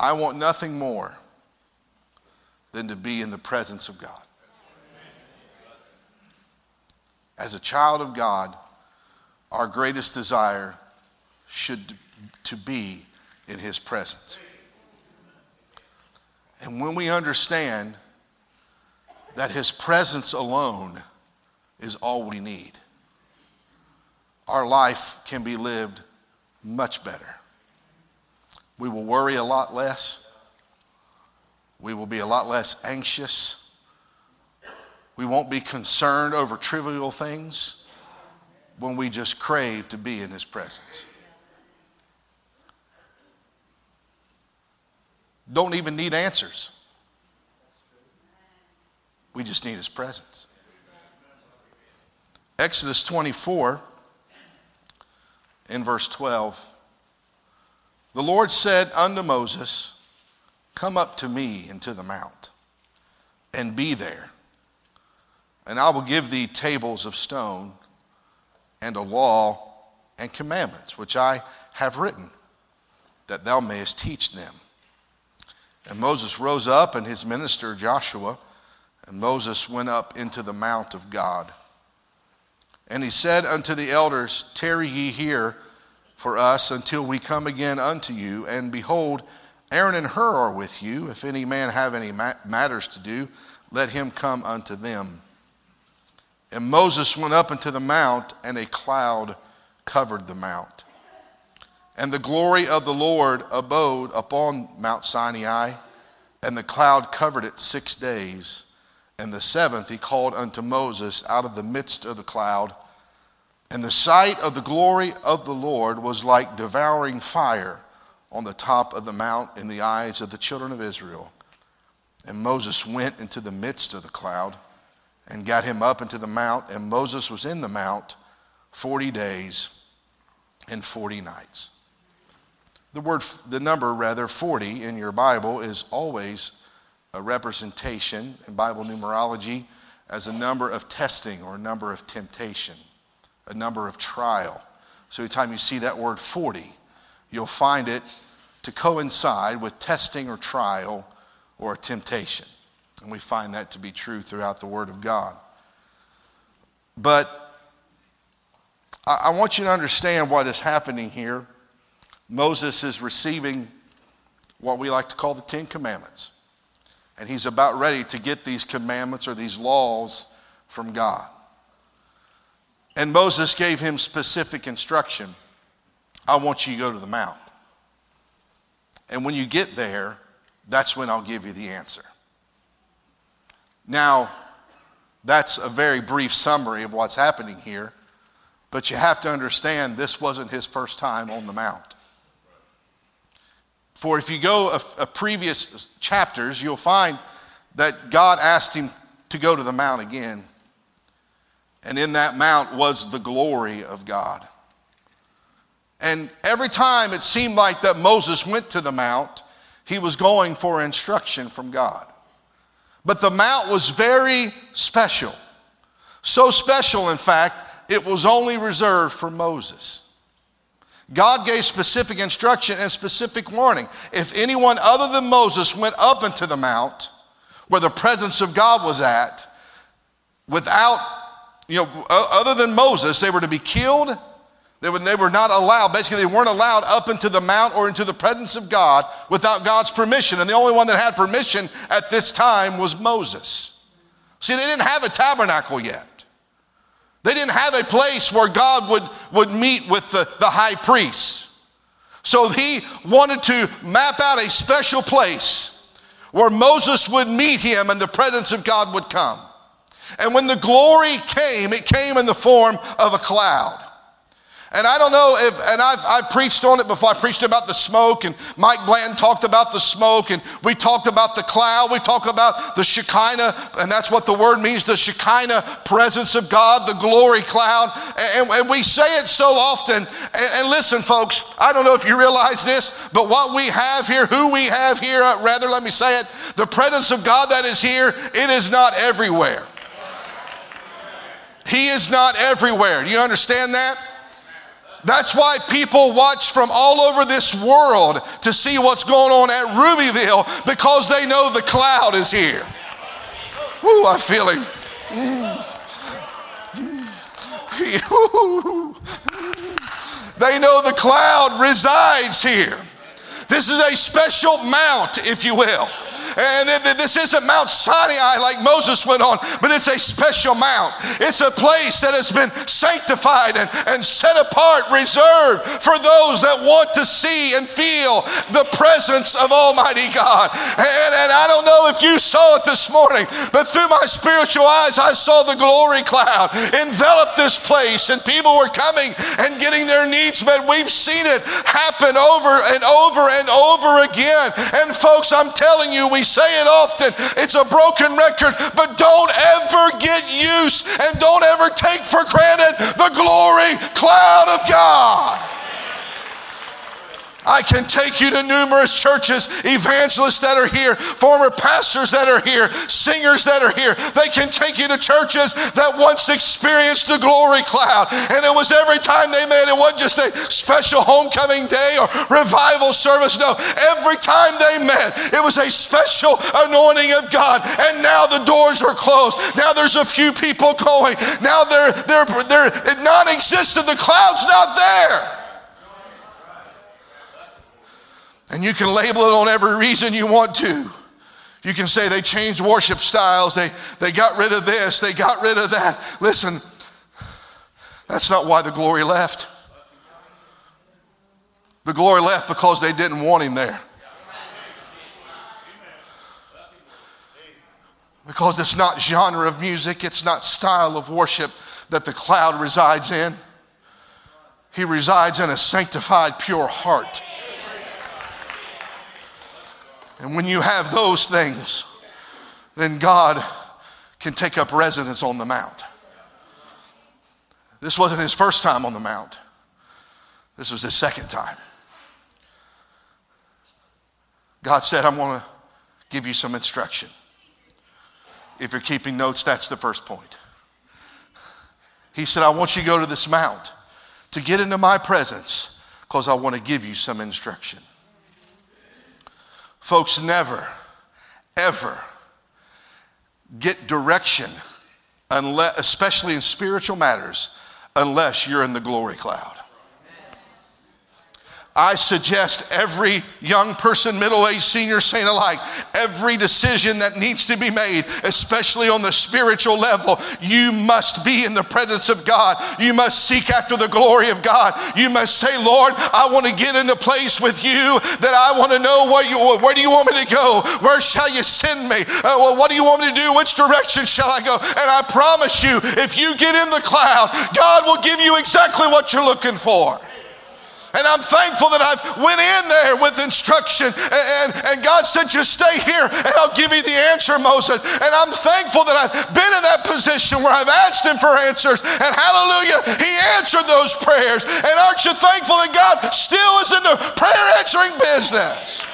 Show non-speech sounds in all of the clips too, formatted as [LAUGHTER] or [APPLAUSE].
I want nothing more than to be in the presence of God. As a child of God, our greatest desire should to be in his presence. And when we understand that his presence alone is all we need, our life can be lived much better. We will worry a lot less. We will be a lot less anxious. We won't be concerned over trivial things when we just crave to be in His presence. Don't even need answers. We just need His presence. Exodus 24 in verse 12. The Lord said unto Moses, Come up to me into the mount and be there, and I will give thee tables of stone and a law and commandments, which I have written, that thou mayest teach them. And Moses rose up, and his minister Joshua, and Moses went up into the mount of God. And he said unto the elders, Tarry ye here for us until we come again unto you. And behold, Aaron and Hur are with you. If any man have any matters to do, let him come unto them. And Moses went up into the mount, and a cloud covered the mount. And the glory of the Lord abode upon Mount Sinai, and the cloud covered it six days. And the seventh he called unto Moses out of the midst of the cloud. And the sight of the glory of the Lord was like devouring fire on the top of the mount in the eyes of the children of Israel. And Moses went into the midst of the cloud and got him up into the mount, and Moses was in the mount 40 days and 40 nights. The word, the number rather, 40 in your Bible is always a representation in Bible numerology as a number of testing or a number of temptation a number of trial. So, every time you see that word 40, you'll find it to coincide with testing or trial or temptation. And we find that to be true throughout the Word of God. But I want you to understand what is happening here. Moses is receiving what we like to call the Ten Commandments. And he's about ready to get these commandments or these laws from God. And Moses gave him specific instruction I want you to go to the mount. And when you get there, that's when I'll give you the answer. Now, that's a very brief summary of what's happening here, but you have to understand this wasn't his first time on the mount. For if you go a, a previous chapters, you'll find that God asked him to go to the mount again and in that mount was the glory of God. And every time it seemed like that Moses went to the mount, he was going for instruction from God. But the mount was very special. So special, in fact, it was only reserved for Moses. God gave specific instruction and specific warning. If anyone other than Moses went up into the mount where the presence of God was at, without you know, other than Moses, they were to be killed. They, would, they were not allowed, basically, they weren't allowed up into the mount or into the presence of God without God's permission. And the only one that had permission at this time was Moses. See, they didn't have a tabernacle yet. They didn't have a place where God would, would meet with the, the high priest. So he wanted to map out a special place where Moses would meet him and the presence of God would come. And when the glory came, it came in the form of a cloud. And I don't know if, and I've, I've preached on it before. I preached about the smoke, and Mike Blanton talked about the smoke, and we talked about the cloud. We talk about the Shekinah, and that's what the word means the Shekinah presence of God, the glory cloud. And, and we say it so often. And, and, listen, folks, I don't know if you realize this, but what we have here, who we have here, uh, rather, let me say it, the presence of God that is here, it is not everywhere. He is not everywhere. Do you understand that? That's why people watch from all over this world to see what's going on at Rubyville because they know the cloud is here. Woo, I feel him. [LAUGHS] they know the cloud resides here. This is a special mount, if you will. And this isn't Mount Sinai like Moses went on, but it's a special mount. It's a place that has been sanctified and, and set apart, reserved for those that want to see and feel the presence of Almighty God. And, and I don't know if you saw it this morning, but through my spiritual eyes, I saw the glory cloud envelop this place, and people were coming and getting their needs met. We've seen it happen over and over and over again. And folks, I'm telling you, we say it often. It's a broken record, but don't ever get used and don't ever take for granted the glory cloud of God. I can take you to numerous churches, evangelists that are here, former pastors that are here, singers that are here. They can take you to churches that once experienced the glory cloud. And it was every time they met, it wasn't just a special homecoming day or revival service. No, every time they met, it was a special anointing of God. And now the doors are closed. Now there's a few people going. Now they're, they're, they're non existent. The cloud's not there. And you can label it on every reason you want to. You can say they changed worship styles, they, they got rid of this, they got rid of that. Listen, that's not why the glory left. The glory left because they didn't want him there. Because it's not genre of music, it's not style of worship that the cloud resides in. He resides in a sanctified, pure heart. And when you have those things, then God can take up residence on the mount. This wasn't his first time on the mount, this was his second time. God said, I'm going to give you some instruction. If you're keeping notes, that's the first point. He said, I want you to go to this mount to get into my presence because I want to give you some instruction. Folks, never, ever get direction, unless, especially in spiritual matters, unless you're in the glory cloud. I suggest every young person, middle aged, senior, saint alike, every decision that needs to be made, especially on the spiritual level, you must be in the presence of God. You must seek after the glory of God. You must say, Lord, I want to get in a place with you that I want to know where, you, where do you want me to go? Where shall you send me? Uh, well, what do you want me to do? Which direction shall I go? And I promise you, if you get in the cloud, God will give you exactly what you're looking for. And I'm thankful that I've went in there with instruction. And, and God said, just stay here and I'll give you the answer, Moses. And I'm thankful that I've been in that position where I've asked him for answers. And hallelujah, he answered those prayers. And aren't you thankful that God still is in the prayer answering business?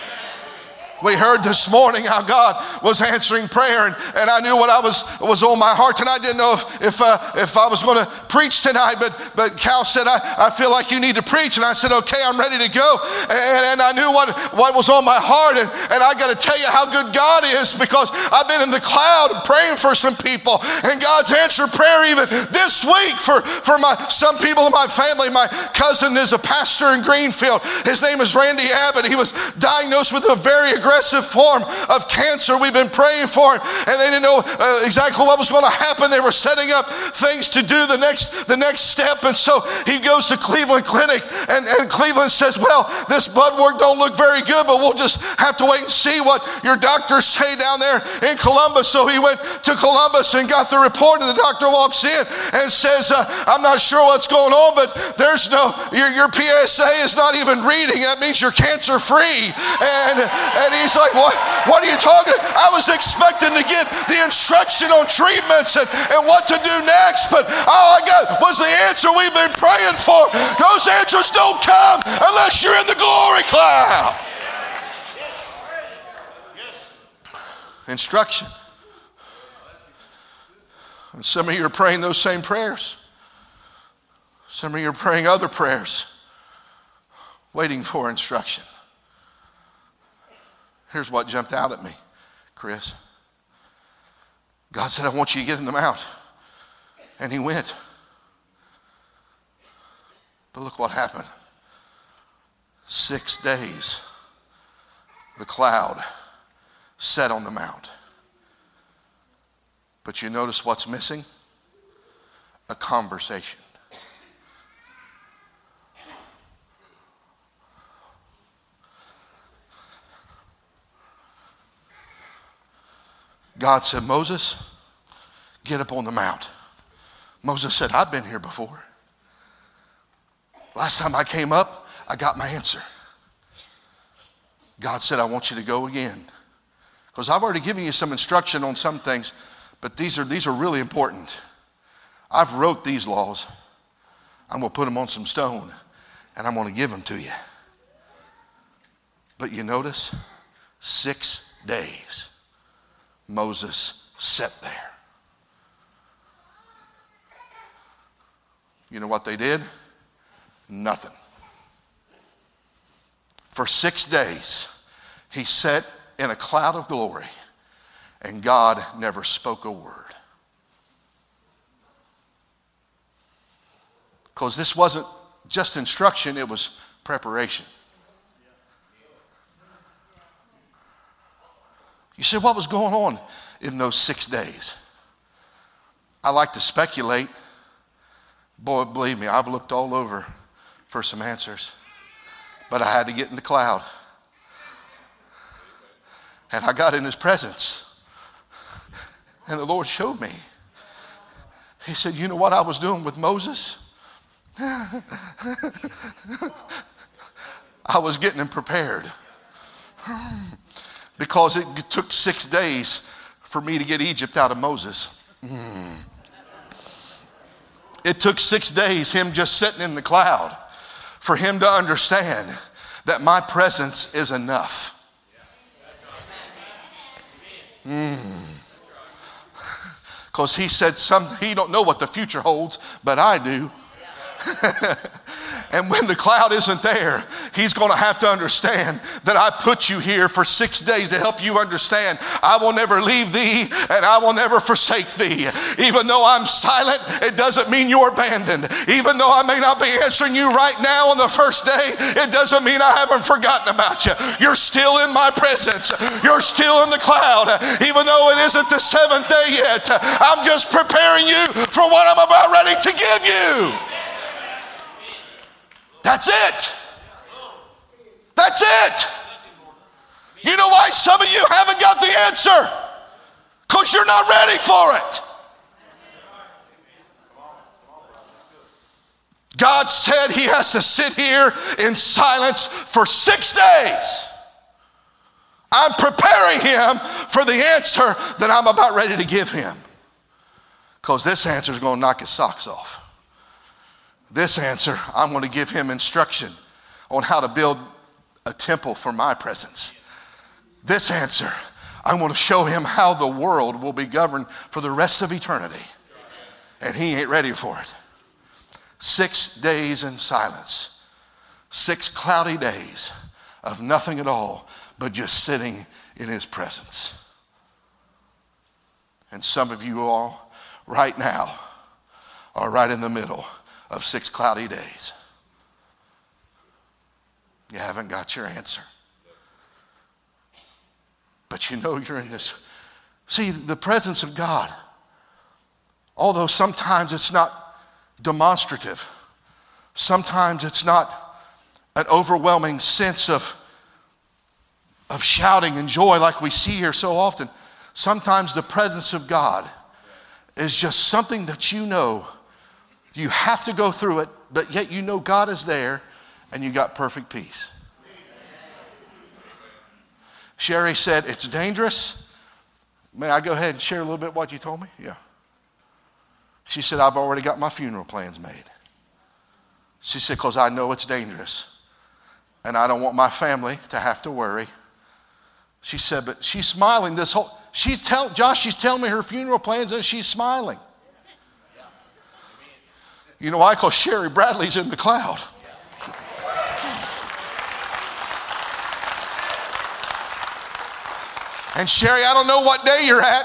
We heard this morning how God was answering prayer, and, and I knew what I was was on my heart, and I didn't know if if, uh, if I was going to preach tonight. But but Cal said, I, I feel like you need to preach, and I said, okay, I'm ready to go. And, and I knew what what was on my heart, and, and I got to tell you how good God is because I've been in the cloud praying for some people, and God's answered prayer even this week for for my some people in my family. My cousin is a pastor in Greenfield. His name is Randy Abbott. He was diagnosed with a very aggressive form of cancer. We've been praying for it, and they didn't know uh, exactly what was going to happen. They were setting up things to do the next the next step, and so he goes to Cleveland Clinic, and, and Cleveland says, "Well, this blood work don't look very good, but we'll just have to wait and see what your doctors say down there in Columbus." So he went to Columbus and got the report, and the doctor walks in and says, uh, "I'm not sure what's going on, but there's no your, your PSA is not even reading. That means you're cancer free." And and he's like, what, what are you talking? I was expecting to get the instruction on treatments and, and what to do next, but all I got was the answer we've been praying for. Those answers don't come unless you're in the glory cloud. Instruction. And some of you are praying those same prayers. Some of you are praying other prayers, waiting for instruction. Here's what jumped out at me, Chris. God said, I want you to get in the mount. And he went. But look what happened. Six days, the cloud set on the mount. But you notice what's missing? A conversation. God said, Moses, get up on the mount. Moses said, I've been here before. Last time I came up, I got my answer. God said, I want you to go again. Because I've already given you some instruction on some things, but these are, these are really important. I've wrote these laws. I'm going to put them on some stone, and I'm going to give them to you. But you notice, six days. Moses sat there. You know what they did? Nothing. For six days, he sat in a cloud of glory, and God never spoke a word. Because this wasn't just instruction, it was preparation. You said, what was going on in those six days? I like to speculate. Boy, believe me, I've looked all over for some answers, but I had to get in the cloud. And I got in his presence. And the Lord showed me. He said, You know what I was doing with Moses? [LAUGHS] I was getting him prepared because it took six days for me to get Egypt out of Moses. Mm. It took six days, him just sitting in the cloud, for him to understand that my presence is enough. Because mm. he said, some, he don't know what the future holds, but I do. [LAUGHS] And when the cloud isn't there, he's going to have to understand that I put you here for six days to help you understand I will never leave thee and I will never forsake thee. Even though I'm silent, it doesn't mean you're abandoned. Even though I may not be answering you right now on the first day, it doesn't mean I haven't forgotten about you. You're still in my presence. You're still in the cloud. Even though it isn't the seventh day yet, I'm just preparing you for what I'm about ready to give you. That's it. That's it. You know why some of you haven't got the answer? Because you're not ready for it. God said he has to sit here in silence for six days. I'm preparing him for the answer that I'm about ready to give him. Because this answer is going to knock his socks off. This answer, I'm going to give him instruction on how to build a temple for my presence. This answer, I'm going to show him how the world will be governed for the rest of eternity. And he ain't ready for it. Six days in silence, six cloudy days of nothing at all but just sitting in his presence. And some of you all, right now, are right in the middle of six cloudy days. You haven't got your answer. But you know you're in this. See, the presence of God, although sometimes it's not demonstrative, sometimes it's not an overwhelming sense of, of shouting and joy like we see here so often. Sometimes the presence of God is just something that you know you have to go through it, but yet you know God is there and you got perfect peace. Sherry said, It's dangerous. May I go ahead and share a little bit what you told me? Yeah. She said, I've already got my funeral plans made. She said, Because I know it's dangerous. And I don't want my family to have to worry. She said, But she's smiling this whole. She's tell, Josh, she's telling me her funeral plans and she's smiling. You know why? Because Sherry Bradley's in the cloud. And Sherry, I don't know what day you're at.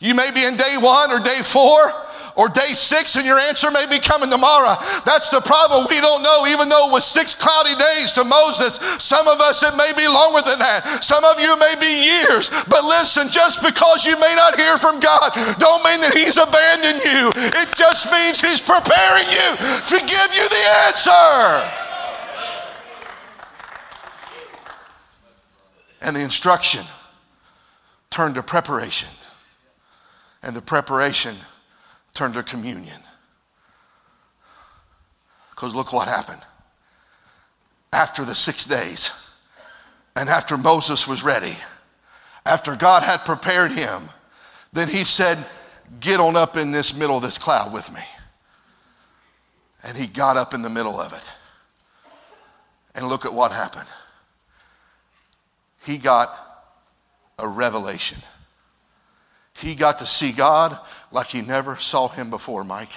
You may be in day one or day four or day six and your answer may be coming tomorrow. That's the problem. We don't know, even though it was six cloudy days to Moses, some of us it may be longer than that. Some of you may be years. But listen, just because you may not hear from God, don't mean that He's abandoned you. It just means He's preparing you to give you the answer. And the instruction turned to preparation. And the preparation turned to communion. Because look what happened. After the six days, and after Moses was ready, after God had prepared him, then he said, Get on up in this middle of this cloud with me. And he got up in the middle of it. And look at what happened. He got a revelation. He got to see God like he never saw him before, Mike.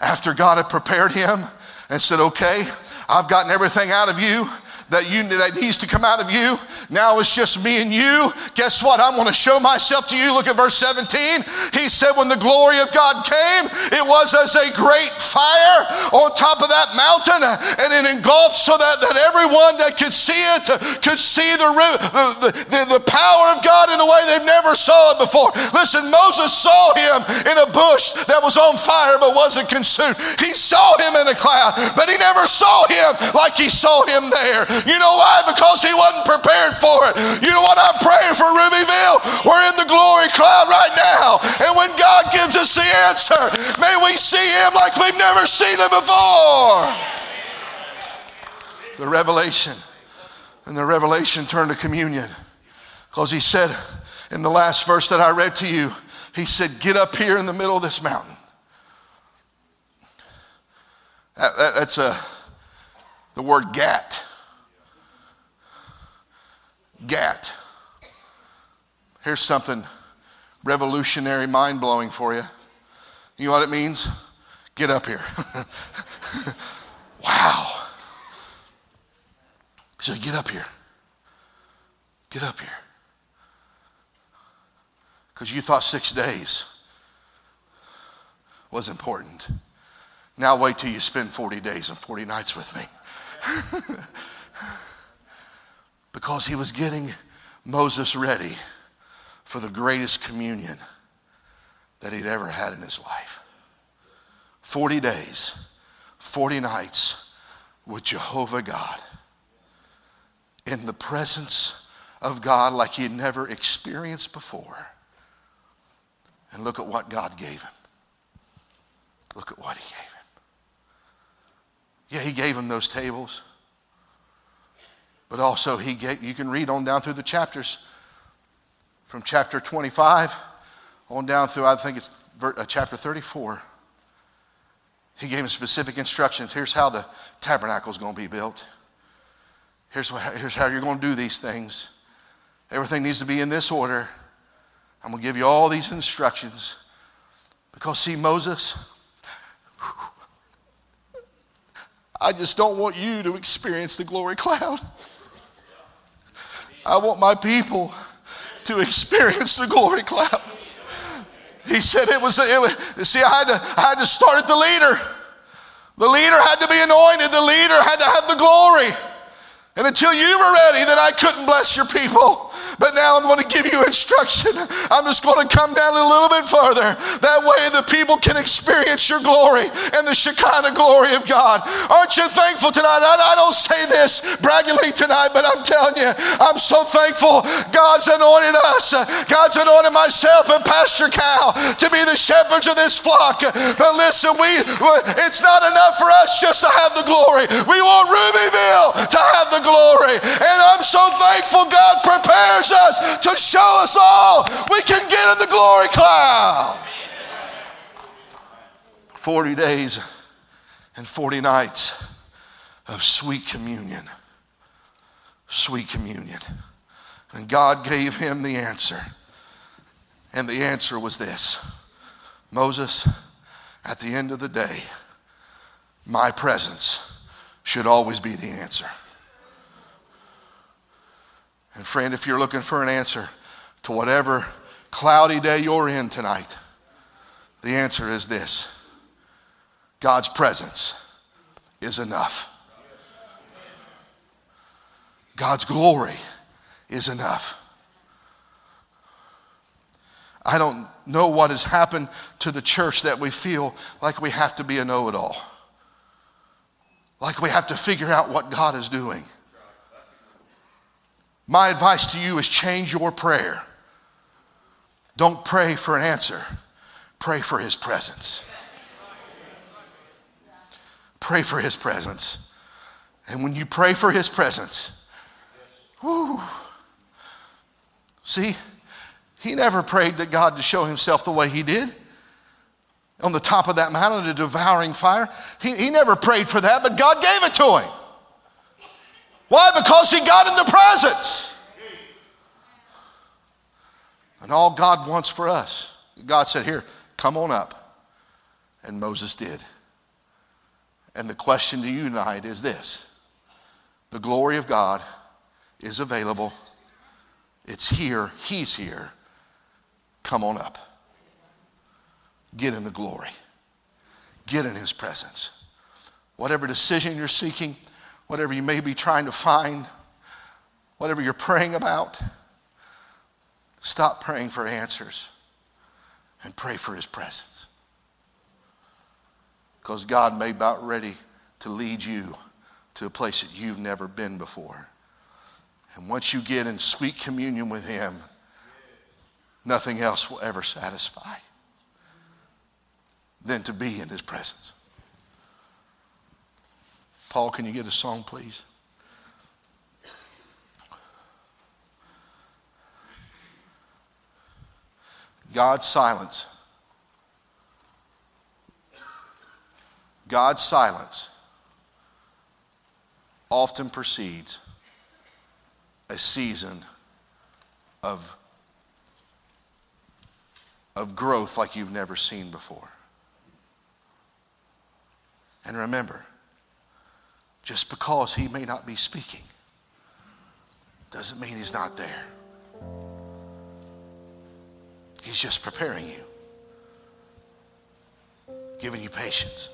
After God had prepared him and said, Okay, I've gotten everything out of you that you that needs to come out of you. Now it's just me and you. Guess what? I'm going to show myself to you. Look at verse 17. He said, When the glory of God came, it was as a great fire on top of that mountain, and it engulfed so that, that everyone that could see it could see the, the, the, the power of God in a way they've never saw it before. Listen, Moses saw him in a bush that was on fire but wasn't consumed. He saw him in a cloud, but he never saw him like he saw him there. You know why? Because he wasn't prepared for it. You know what I'm praying for Rubyville? We're in the glory cloud right now. And when God gives us the answer, may we see him like we've never seen him before. The revelation. And the revelation turned to communion. Because he said in the last verse that I read to you, he said, Get up here in the middle of this mountain. That, that, that's a, the word gat. Gat. Here's something revolutionary, mind blowing for you. You know what it means? Get up here. [LAUGHS] wow. So get up here. Get up here. Because you thought six days was important. Now wait till you spend 40 days and 40 nights with me. [LAUGHS] because he was getting Moses ready for the greatest communion that he'd ever had in his life. 40 days, 40 nights with Jehovah God in the presence of God like he had never experienced before. And look at what God gave him. Look at what he gave him. Yeah, he gave him those tables. But also, he you can read on down through the chapters from chapter 25 on down through, I think it's uh, chapter 34. He gave him specific instructions. Here's how the tabernacle is going to be built. Here's, what, here's how you're going to do these things. Everything needs to be in this order. I'm going to give you all these instructions. Because, see, Moses, I just don't want you to experience the glory cloud. [LAUGHS] I want my people to experience the glory cloud. He said it was, it was see, I had, to, I had to start at the leader. The leader had to be anointed, the leader had to have the glory. And until you were ready, then I couldn't bless your people. But now I'm going to give you instruction. I'm just going to come down a little bit further. That way the people can experience your glory and the Shekinah glory of God. Aren't you thankful tonight? I, don't say this braggingly tonight, but I'm telling you, I'm so thankful God's anointed us. God's anointed myself and Pastor Cal to be the shepherds of this flock. But listen, we it's not enough for us just to have the glory. We want Rubyville to have the glory. And I'm so thankful God prepares us to show us all we can get in the glory cloud. 40 days and 40 nights of sweet communion. Sweet communion. And God gave him the answer. And the answer was this Moses, At the end of the day, my presence should always be the answer. And friend, if you're looking for an answer to whatever cloudy day you're in tonight, the answer is this God's presence is enough. God's glory is enough. I don't know what has happened to the church that we feel like we have to be a know it all, like we have to figure out what God is doing. My advice to you is change your prayer. Don't pray for an answer, pray for His presence. Pray for His presence. And when you pray for His presence, whoo, see, he never prayed that God to show himself the way he did on the top of that mountain, a devouring fire. He, he never prayed for that, but God gave it to him. Why? Because he got in the presence. And all God wants for us, God said, Here, come on up. And Moses did. And the question to you tonight is this the glory of God is available, it's here, He's here. Come on up. Get in the glory. Get in His presence. Whatever decision you're seeking, whatever you may be trying to find, whatever you're praying about, stop praying for answers and pray for His presence. Because God may be about ready to lead you to a place that you've never been before. And once you get in sweet communion with Him, nothing else will ever satisfy than to be in his presence. Paul, can you get a song, please? God's silence. God's silence often precedes a season of of growth like you've never seen before. And remember, just because he may not be speaking doesn't mean he's not there. He's just preparing you, giving you patience.